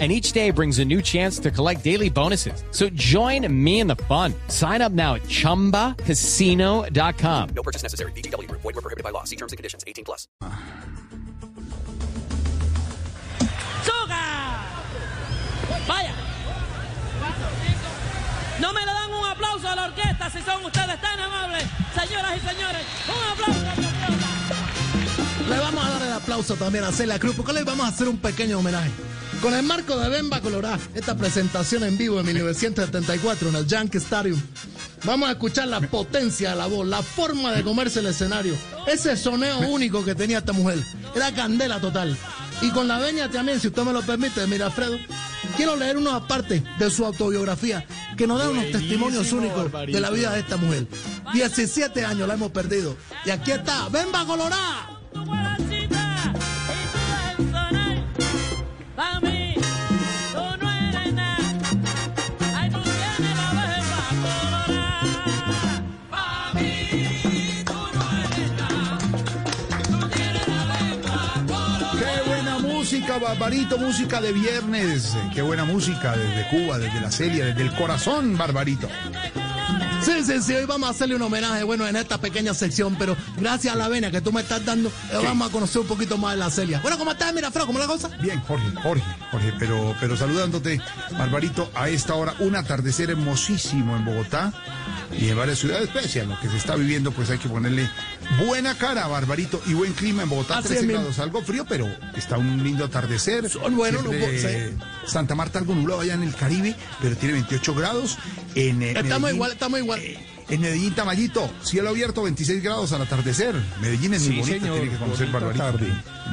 and each day brings a new chance to collect daily bonuses. So join me in the fun. Sign up now at ChumbaCasino.com. No purchase necessary. BGW. Void were prohibited by law. See terms and conditions. 18 plus. ¡Zuga! Vaya. No me le dan un aplauso a la orquesta si son ustedes tan amables. Señoras y señores, un aplauso a la orquesta. Le vamos a dar el aplauso también a Celia Cruz, porque le vamos a hacer un pequeño homenaje. Con el marco de Bemba Colorá, esta presentación en vivo en 1974 en el Yankee Stadium, vamos a escuchar la potencia de la voz, la forma de comerse el escenario, ese soneo único que tenía esta mujer. Era candela total. Y con la veña también, si usted me lo permite, mira Alfredo, quiero leer unos aparte de su autobiografía que nos da unos testimonios únicos de la vida de esta mujer. 17 años la hemos perdido. Y aquí está, Bemba Colorá. Barbarito, música de viernes. Qué buena música desde Cuba, desde la serie, desde el corazón, Barbarito. Sí, sí, sí, hoy vamos a hacerle un homenaje, bueno, en esta pequeña sección, pero gracias a la vena que tú me estás dando, eh, vamos a conocer un poquito más de la Celia. Bueno, ¿cómo estás, mira, Fro? ¿Cómo la cosa? Bien, Jorge, Jorge, Jorge, pero, pero saludándote, Barbarito, a esta hora, un atardecer hermosísimo en Bogotá y en varias ciudades, pese a lo que se está viviendo, pues hay que ponerle buena cara, Barbarito, y buen clima en Bogotá, Así 13 es, mi- grados, algo frío, pero está un lindo atardecer. Son buenos, no puedo- Santa Marta algo nublado allá en el Caribe, pero tiene 28 grados. En, eh, Estamos Medellín- igual, estamos igual. En Medellín, Tamayito, cielo abierto, 26 grados al atardecer. Medellín es muy bonita, tiene que conocer Barbarito.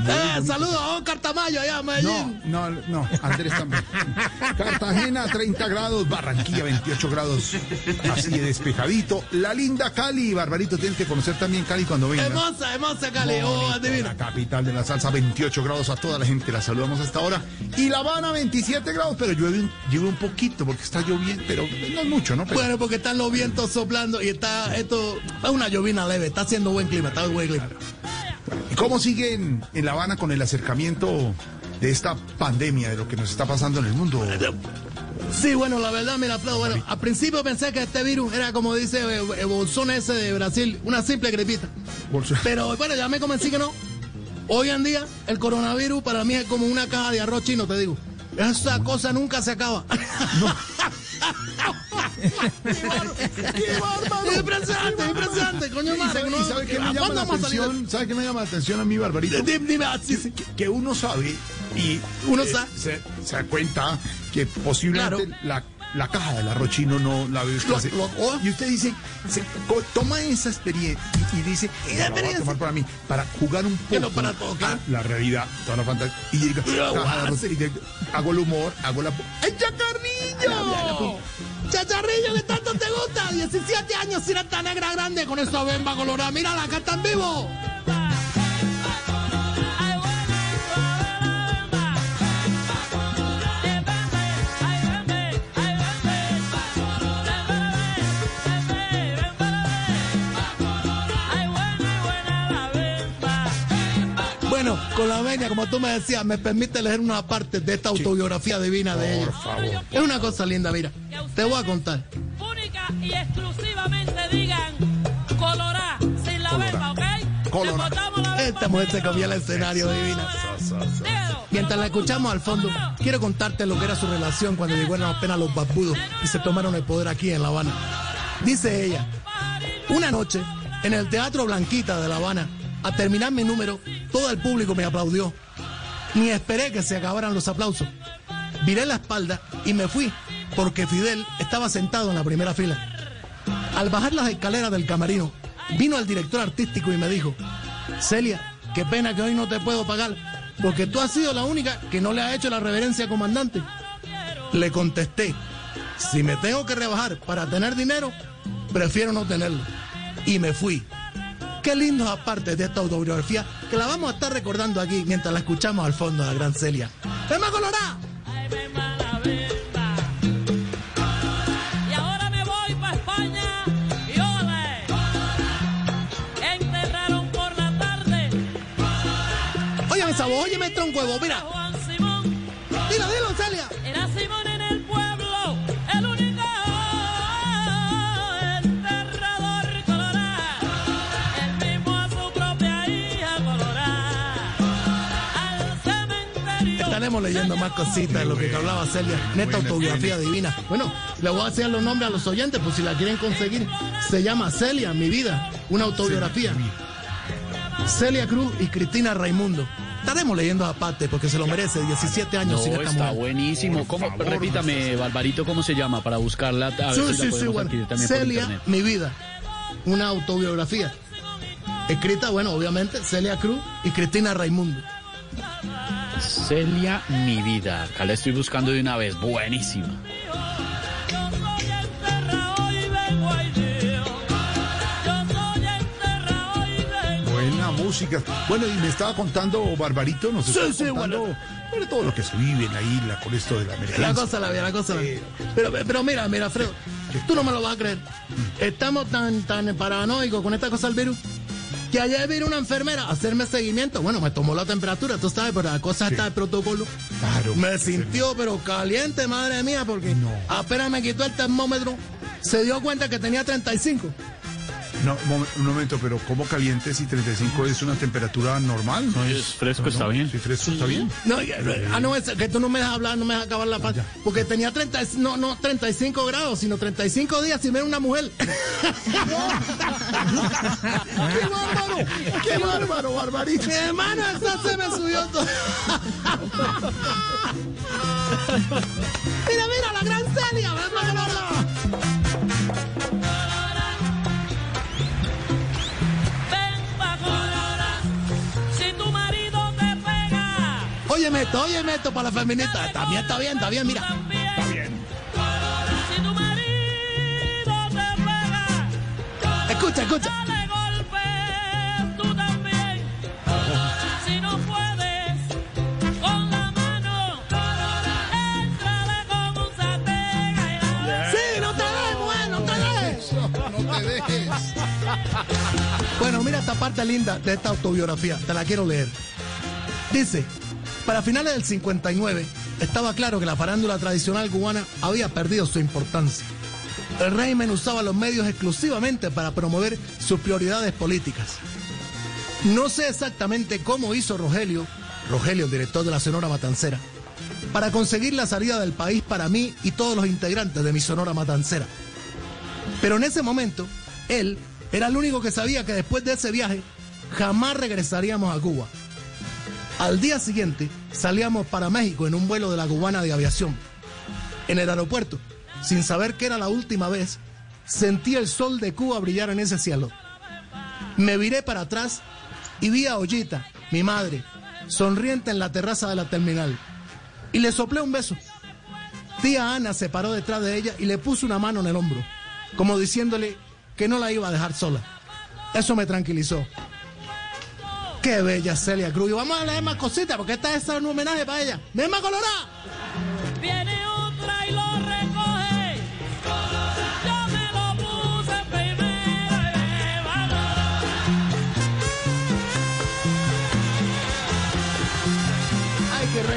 Eh, saludos a Oscar Tamayo allá en No, Medellín. no, no, Andrés también. Cartagena, 30 grados, Barranquilla, 28 grados, así de despejadito. La linda Cali, Barbarito, tienes que conocer también Cali cuando vengas. Hermosa, hermosa, Cali. Oh, adivina. La capital de la salsa, 28 grados a toda la gente, la saludamos hasta ahora. Y La Habana, 27 grados, pero llueve, un- llueve un poquito porque está lloviendo, pero no es mucho, ¿no? Pero- Bueno, porque están los vientos soplando y está esto, es una llovina leve, está haciendo buen clima, está buen clima. ¿Y cómo siguen en La Habana con el acercamiento de esta pandemia, de lo que nos está pasando en el mundo? Sí, bueno, la verdad, mira, Alfredo, bueno, al principio pensé que este virus era como dice eh, el bolsón ese de Brasil, una simple gripita. Pero bueno, ya me convencí que no. Hoy en día, el coronavirus para mí es como una caja de arroz chino, te digo. Esa cosa nunca se acaba. ¡Qué bárbaro! Impresionante, impresionante, coño ¿Y madre. y sabe qué me ¿a llama la atención? ¿Sabe qué me llama la atención a mí, Barbarito? Que uno sabe y Uno eh. Se, se da cuenta que posiblemente Claro. la, la caja del arroz chino no la ve usted Lo- así. lo- oh. y usted dice, se- toma esa experiencia y, y dice, para mí, para jugar un Que no poco para todo, claro. a la realidad, toda la fantasía. Y diga, hago el humor, hago la... ¡Ay, chacarrillo! Chacharrillo, que tanto te gusta. 17 años sin esta negra grande con esa bemba colorada. Mírala, acá está en vivo. Con la venia, como tú me decías, me permite leer una parte de esta autobiografía divina de ella. Por favor. Es una cosa linda, mira. Te voy a contar. única y exclusivamente digan colorá sin la verba, ¿ok? Colorá. Esta mujer se comía el escenario divina. Mientras la escuchamos al fondo, quiero contarte lo que era su relación cuando llegaron apenas los barbudos y se tomaron el poder aquí en La Habana. Dice ella, una noche, en el Teatro Blanquita de La Habana, a terminar mi número, el público me aplaudió. Ni esperé que se acabaran los aplausos. Viré la espalda y me fui, porque Fidel estaba sentado en la primera fila. Al bajar las escaleras del camarino, vino el director artístico y me dijo, Celia, qué pena que hoy no te puedo pagar, porque tú has sido la única que no le ha hecho la reverencia comandante. Le contesté, si me tengo que rebajar para tener dinero, prefiero no tenerlo. Y me fui. Qué lindos aparte de esta autobiografía que la vamos a estar recordando aquí mientras la escuchamos al fondo de la gran Celia. ¡Tema Colorado! Ay, mi mala venta. Estaremos leyendo más cositas de lo que hablaba Celia en esta autobiografía divina. Bueno, le voy a hacer los nombres a los oyentes, por si la quieren conseguir. Se llama Celia, mi vida, una autobiografía. Celia Cruz y Cristina Raimundo. Estaremos leyendo aparte porque se lo merece, 17 años No, sin esta está mujer. buenísimo. ¿Cómo? Repítame, Barbarito, ¿cómo se llama? Para buscarla. A ver Sí, la sí, sí, bueno. también Celia, mi vida, una autobiografía. Escrita, bueno, obviamente, Celia Cruz y Cristina Raimundo. Celia, mi vida. Acá la estoy buscando de una vez. Buenísima. Buena música. Bueno, y me estaba contando Barbarito, nos Sí, estaba sí, contando bueno. sobre todo lo que se vive en la isla con esto de la La emergencia. cosa la vida, la cosa la vida. Pero, pero mira, mira, Alfredo, tú no me lo vas a creer. Estamos tan, tan paranoicos con esta cosa del virus que ayer vino una enfermera a hacerme seguimiento. Bueno, me tomó la temperatura, tú sabes, pero la cosa está de protocolo. Claro. Me sintió, pero caliente, madre mía, porque No. apenas me quitó el termómetro, se dio cuenta que tenía 35. No, mom- un momento, pero ¿cómo caliente si 35 es una temperatura normal? No, es fresco, está bien. Sí, fresco está bien. No, ah, no, es que tú no me dejas hablar, no me dejas acabar la paz. Porque tenía 30, y- no, no 35 grados, sino 35 días sin ver una mujer. ¡Qué bárbaro! ¡Qué bárbaro, Barbarito! Mi hermano, eso se me subió todo. mira, mira, la gran Celia, ven Óyeme esto, óyeme esto para la feminista. También está bien, está bien, mira. Está bien. Si tu marido te pega. Escucha, escucha. Dale golpe, tú también. Si no puedes, con la mano, entrale con un la- Sí, no te dejes, mujer, no te dejes. No te dejes. Bueno, mira esta parte linda de esta autobiografía, te la quiero leer. Dice, para finales del 59 estaba claro que la farándula tradicional cubana había perdido su importancia. El régimen usaba los medios exclusivamente para promover sus prioridades políticas. No sé exactamente cómo hizo Rogelio, Rogelio, el director de la Sonora Matancera, para conseguir la salida del país para mí y todos los integrantes de mi Sonora Matancera. Pero en ese momento, él era el único que sabía que después de ese viaje jamás regresaríamos a Cuba. Al día siguiente salíamos para México en un vuelo de la cubana de aviación. En el aeropuerto, sin saber que era la última vez, sentí el sol de Cuba brillar en ese cielo. Me viré para atrás y vi a Ollita, mi madre, sonriente en la terraza de la terminal. Y le soplé un beso. Tía Ana se paró detrás de ella y le puso una mano en el hombro, como diciéndole que no la iba a dejar sola. Eso me tranquilizó. Qué bella Celia Cruz. Y vamos a leer más cositas porque esta es un homenaje para ella. ¡Misma colorada!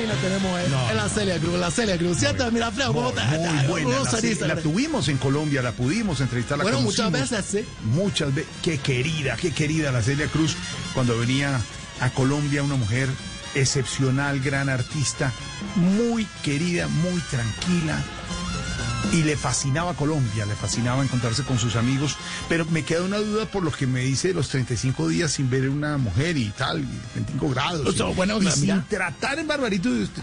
Reina tenemos eh. en la Celia Cruz, la Celia Cruz. ¿Cierto? Muy buena. La, tuvimos en Colombia, la pudimos entrevistar. La Bueno, muchas veces, sí. Muchas veces. Qué querida, qué querida la Celia Cruz. Cuando venía a Colombia, una mujer excepcional, gran artista, muy querida, muy tranquila. Y le fascinaba Colombia, le fascinaba encontrarse con sus amigos. Pero me queda una duda por lo que me dice de los 35 días sin ver una mujer y tal, y 25 grados. O sea, y- bueno, y sin tratar en barbarito. de usted-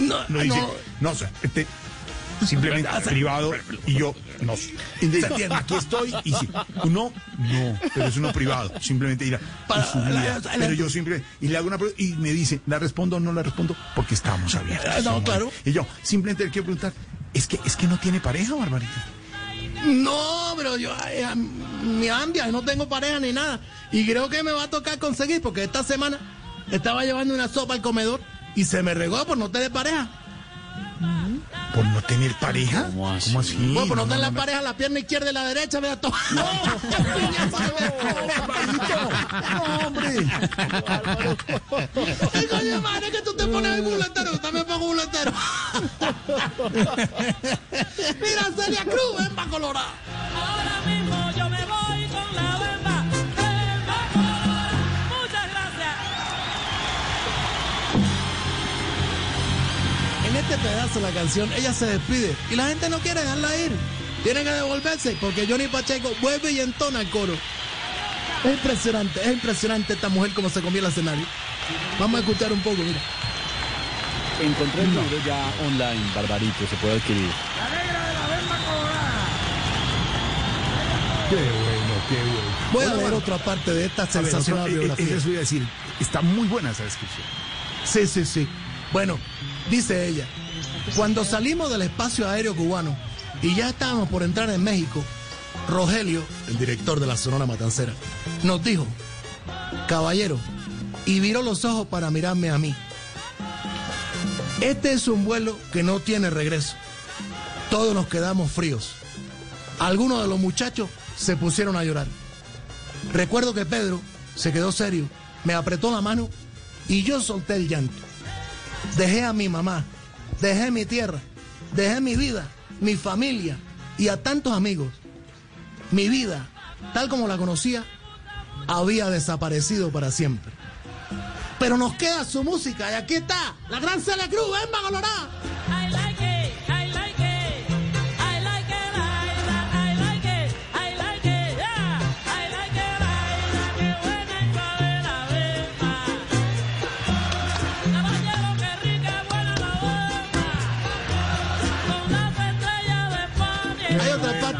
No, no, dice, no. no, o sea, este, simplemente privado y yo no. Dice, aquí estoy y sí, uno no, pero es uno privado, simplemente ir a Para- su vida. pero yo siempre y le hago una pregunta y me dice, ¿la respondo o no la respondo? Porque estamos abiertos. Ah, no, claro. Y yo simplemente le quiero preguntar, es que es que no tiene pareja, Barbarita. No, pero yo, ay, mi ambia y no tengo pareja ni nada. Y creo que me va a tocar conseguir porque esta semana estaba llevando una sopa al comedor y se me regó por no tener pareja. ¿Por no tener pareja? ¿Cómo así? Bueno, por no, No, tener no, la no, pareja, la pierna izquierda y la derecha, vea todo. No, hombre. Ay, coño, madre, que tú te pones el buletero, yo también pongo buletero. Mira, Celia Cruz, ven pa' Colorado. Este pedazo de la canción, ella se despide y la gente no quiere dejarla ir. Tiene que devolverse porque Johnny Pacheco vuelve y entona el coro. Es impresionante, es impresionante esta mujer como se comió el escenario. Vamos a escuchar un poco, mira. Encontré el libro ya online, Barbarito, se puede adquirir. Qué bueno, qué bueno. Voy a Bar- otra parte de esta ver, sensacional eh, eh, biografía. Eso iba a decir. Está muy buena esa descripción. Sí, sí, sí. Bueno, dice ella, cuando salimos del espacio aéreo cubano y ya estábamos por entrar en México, Rogelio, el director de la Sonora Matancera, nos dijo, caballero, y viró los ojos para mirarme a mí. Este es un vuelo que no tiene regreso. Todos nos quedamos fríos. Algunos de los muchachos se pusieron a llorar. Recuerdo que Pedro se quedó serio, me apretó la mano y yo solté el llanto. Dejé a mi mamá, dejé mi tierra, dejé mi vida, mi familia y a tantos amigos. Mi vida, tal como la conocía, había desaparecido para siempre. Pero nos queda su música y aquí está, la gran Celia Cruz, ven Colorado.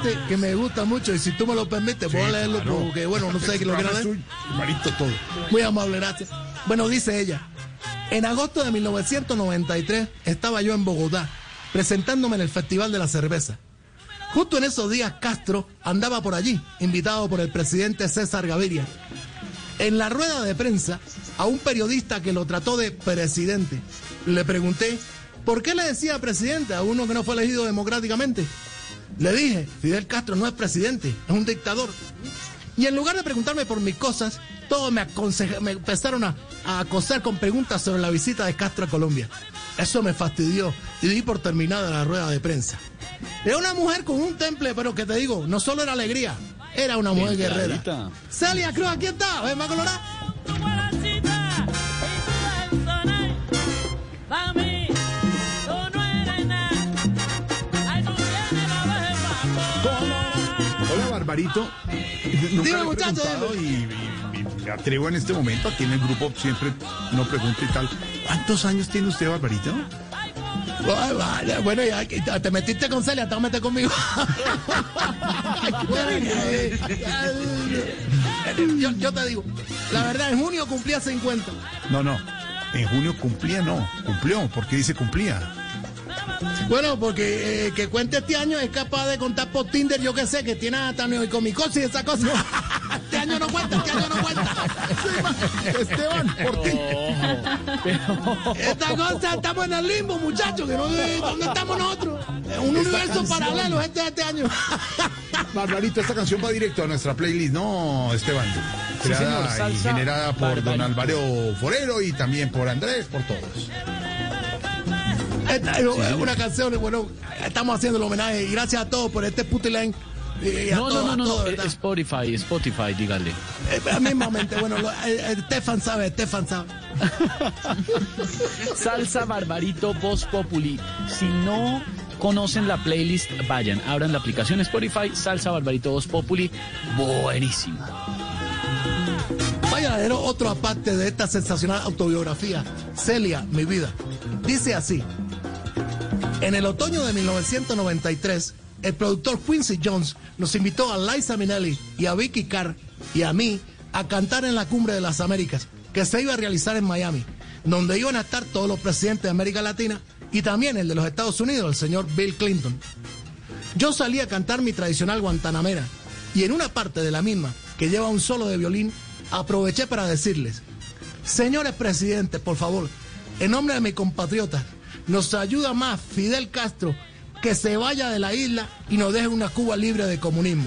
Parte que me gusta mucho y si tú me lo permites, voy a leerlo claro. porque, bueno, no sé qué lo programa leer. Marito, todo. Muy amable, gracias. Bueno, dice ella, en agosto de 1993 estaba yo en Bogotá presentándome en el Festival de la Cerveza. Justo en esos días Castro andaba por allí, invitado por el presidente César Gaviria. En la rueda de prensa, a un periodista que lo trató de presidente, le pregunté, ¿por qué le decía presidente a uno que no fue elegido democráticamente? Le dije, Fidel Castro no es presidente, es un dictador. Y en lugar de preguntarme por mis cosas, todos me, empezaron a, a acosar con preguntas sobre la visita de Castro a Colombia. Eso me fastidió y di por terminada la rueda de prensa. Era una mujer con un temple, pero que te digo, no solo era alegría, era una mujer guerrera. Celia Cruz, aquí está, ven, va a colorar. Barbarito. Nunca Dime, le he muchacho, preguntado y, y- y me atrevo en este momento. Aquí en el grupo siempre uno pregunta y tal. ¿Cuántos años tiene usted, Barbarito? Vale, Bueno, ya, te metiste con Celia, te vas a meter conmigo. yo, yo te digo, la verdad, en junio cumplía 50. No, no. En junio cumplía, no. Cumplió. ¿Por qué dice cumplía? Bueno, porque eh, que cuente este año es capaz de contar por Tinder, yo que sé, que tiene hasta neocomicosis y esa cosa. este año no cuenta, este año no cuenta. Esteban, por ti. Esta cosa, estamos en el limbo, muchachos, que no, ¿dónde estamos nosotros? Un Esta universo canción. paralelo este, este año. Barbarito, esta canción va directo a nuestra playlist, ¿no, Esteban? Creada señor, y salsa generada por don. Álvaro Forero y también por Andrés, por todos. Esta es una canción, bueno, estamos haciendo el homenaje y gracias a todos por este a No, todos, no, no, no, no, ¿verdad? Spotify, Spotify, dígale. Eh, mismamente, bueno, eh, eh, Estefan sabe, Estefan sabe. Salsa Barbarito Voz Populi. Si no conocen la playlist, vayan, abran la aplicación Spotify, Salsa Barbarito Voz Populi. Buenísima. Otro aparte de esta sensacional autobiografía, Celia, mi vida. Dice así, en el otoño de 1993, el productor Quincy Jones nos invitó a Liza Minnelli y a Vicky Carr y a mí a cantar en la Cumbre de las Américas, que se iba a realizar en Miami, donde iban a estar todos los presidentes de América Latina y también el de los Estados Unidos, el señor Bill Clinton. Yo salí a cantar mi tradicional guantanamera Y en una parte de la misma, que lleva un solo de violín, aproveché para decirles, señores presidentes, por favor, en nombre de mis compatriotas, nos ayuda más Fidel Castro que se vaya de la isla y nos deje una Cuba libre de comunismo.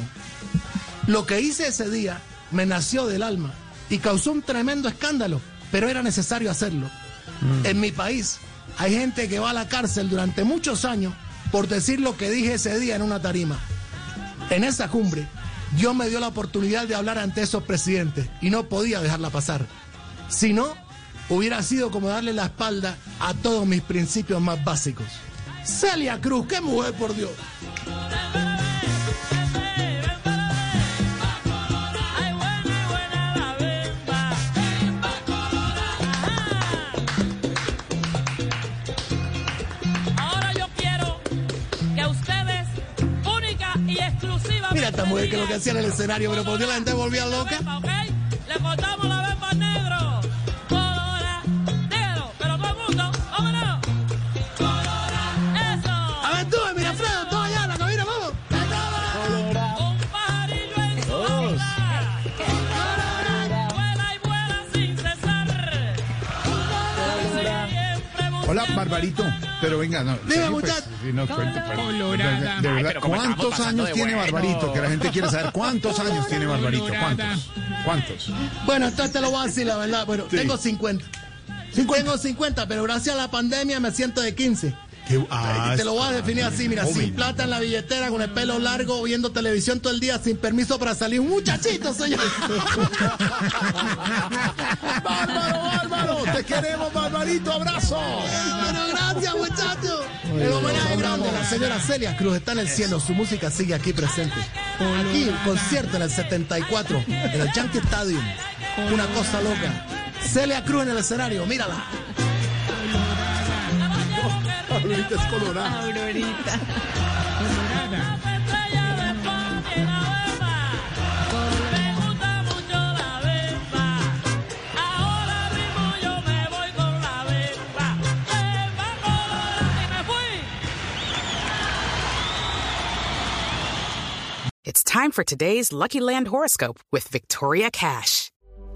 Lo que hice ese día me nació del alma y causó un tremendo escándalo, pero era necesario hacerlo. En mi país hay gente que va a la cárcel durante muchos años por decir lo que dije ese día en una tarima. En esa cumbre, Dios me dio la oportunidad de hablar ante esos presidentes y no podía dejarla pasar. Si no, hubiera sido como darle la espalda a todos mis principios más básicos. Celia Cruz, qué mujer, por Dios. Mujer que me lo que hacía en el escenario, pero por Dios la gente volvía loca. bemba, ¿ok? Le cortamos la bemba negro. Colora, dígalo, pero todo el mundo, vámonos. Colora, eso. A ver tú, mira Alfredo, todo allá en la cabina, vamos. Un pajarillo en su ala. Vuela y vuela sin cesar. Siempre Hola, Barbarito. Pero venga, no. Dime, serio, muchacho. sí, no, cuente, pues, Colorada. de- de Ay, verdad, estamos ¿cuántos años tiene bueno. Barbarito? Que la gente quiere saber cuántos años tiene Barbarito. ¿Cuántos? ¿Cuántos? Bueno, entonces te lo voy a decir la verdad. Bueno, Sí. tengo 50. Tengo 50, pero gracias a la pandemia me siento de 15. ¿Qué- ah, Te lo voy a definir así, mira, joven. sin plata en la billetera, con el pelo largo, viendo televisión todo el día, sin permiso para salir. Un muchachito yo. ¡Bárbaro, bárbaro! ¡Te queremos, Barbarito! ¡Abrazo! Pero gracias, muchachos. El homenaje grande la señora Celia Cruz está en el cielo. Su música sigue aquí presente. Aquí, el concierto en el 74, en el Yankee Stadium. Una cosa loca. Celia Cruz en el escenario, mírala. Con la bemba. Bemba colorada y me fui. It's time for today's Lucky Land horoscope with Victoria Cash.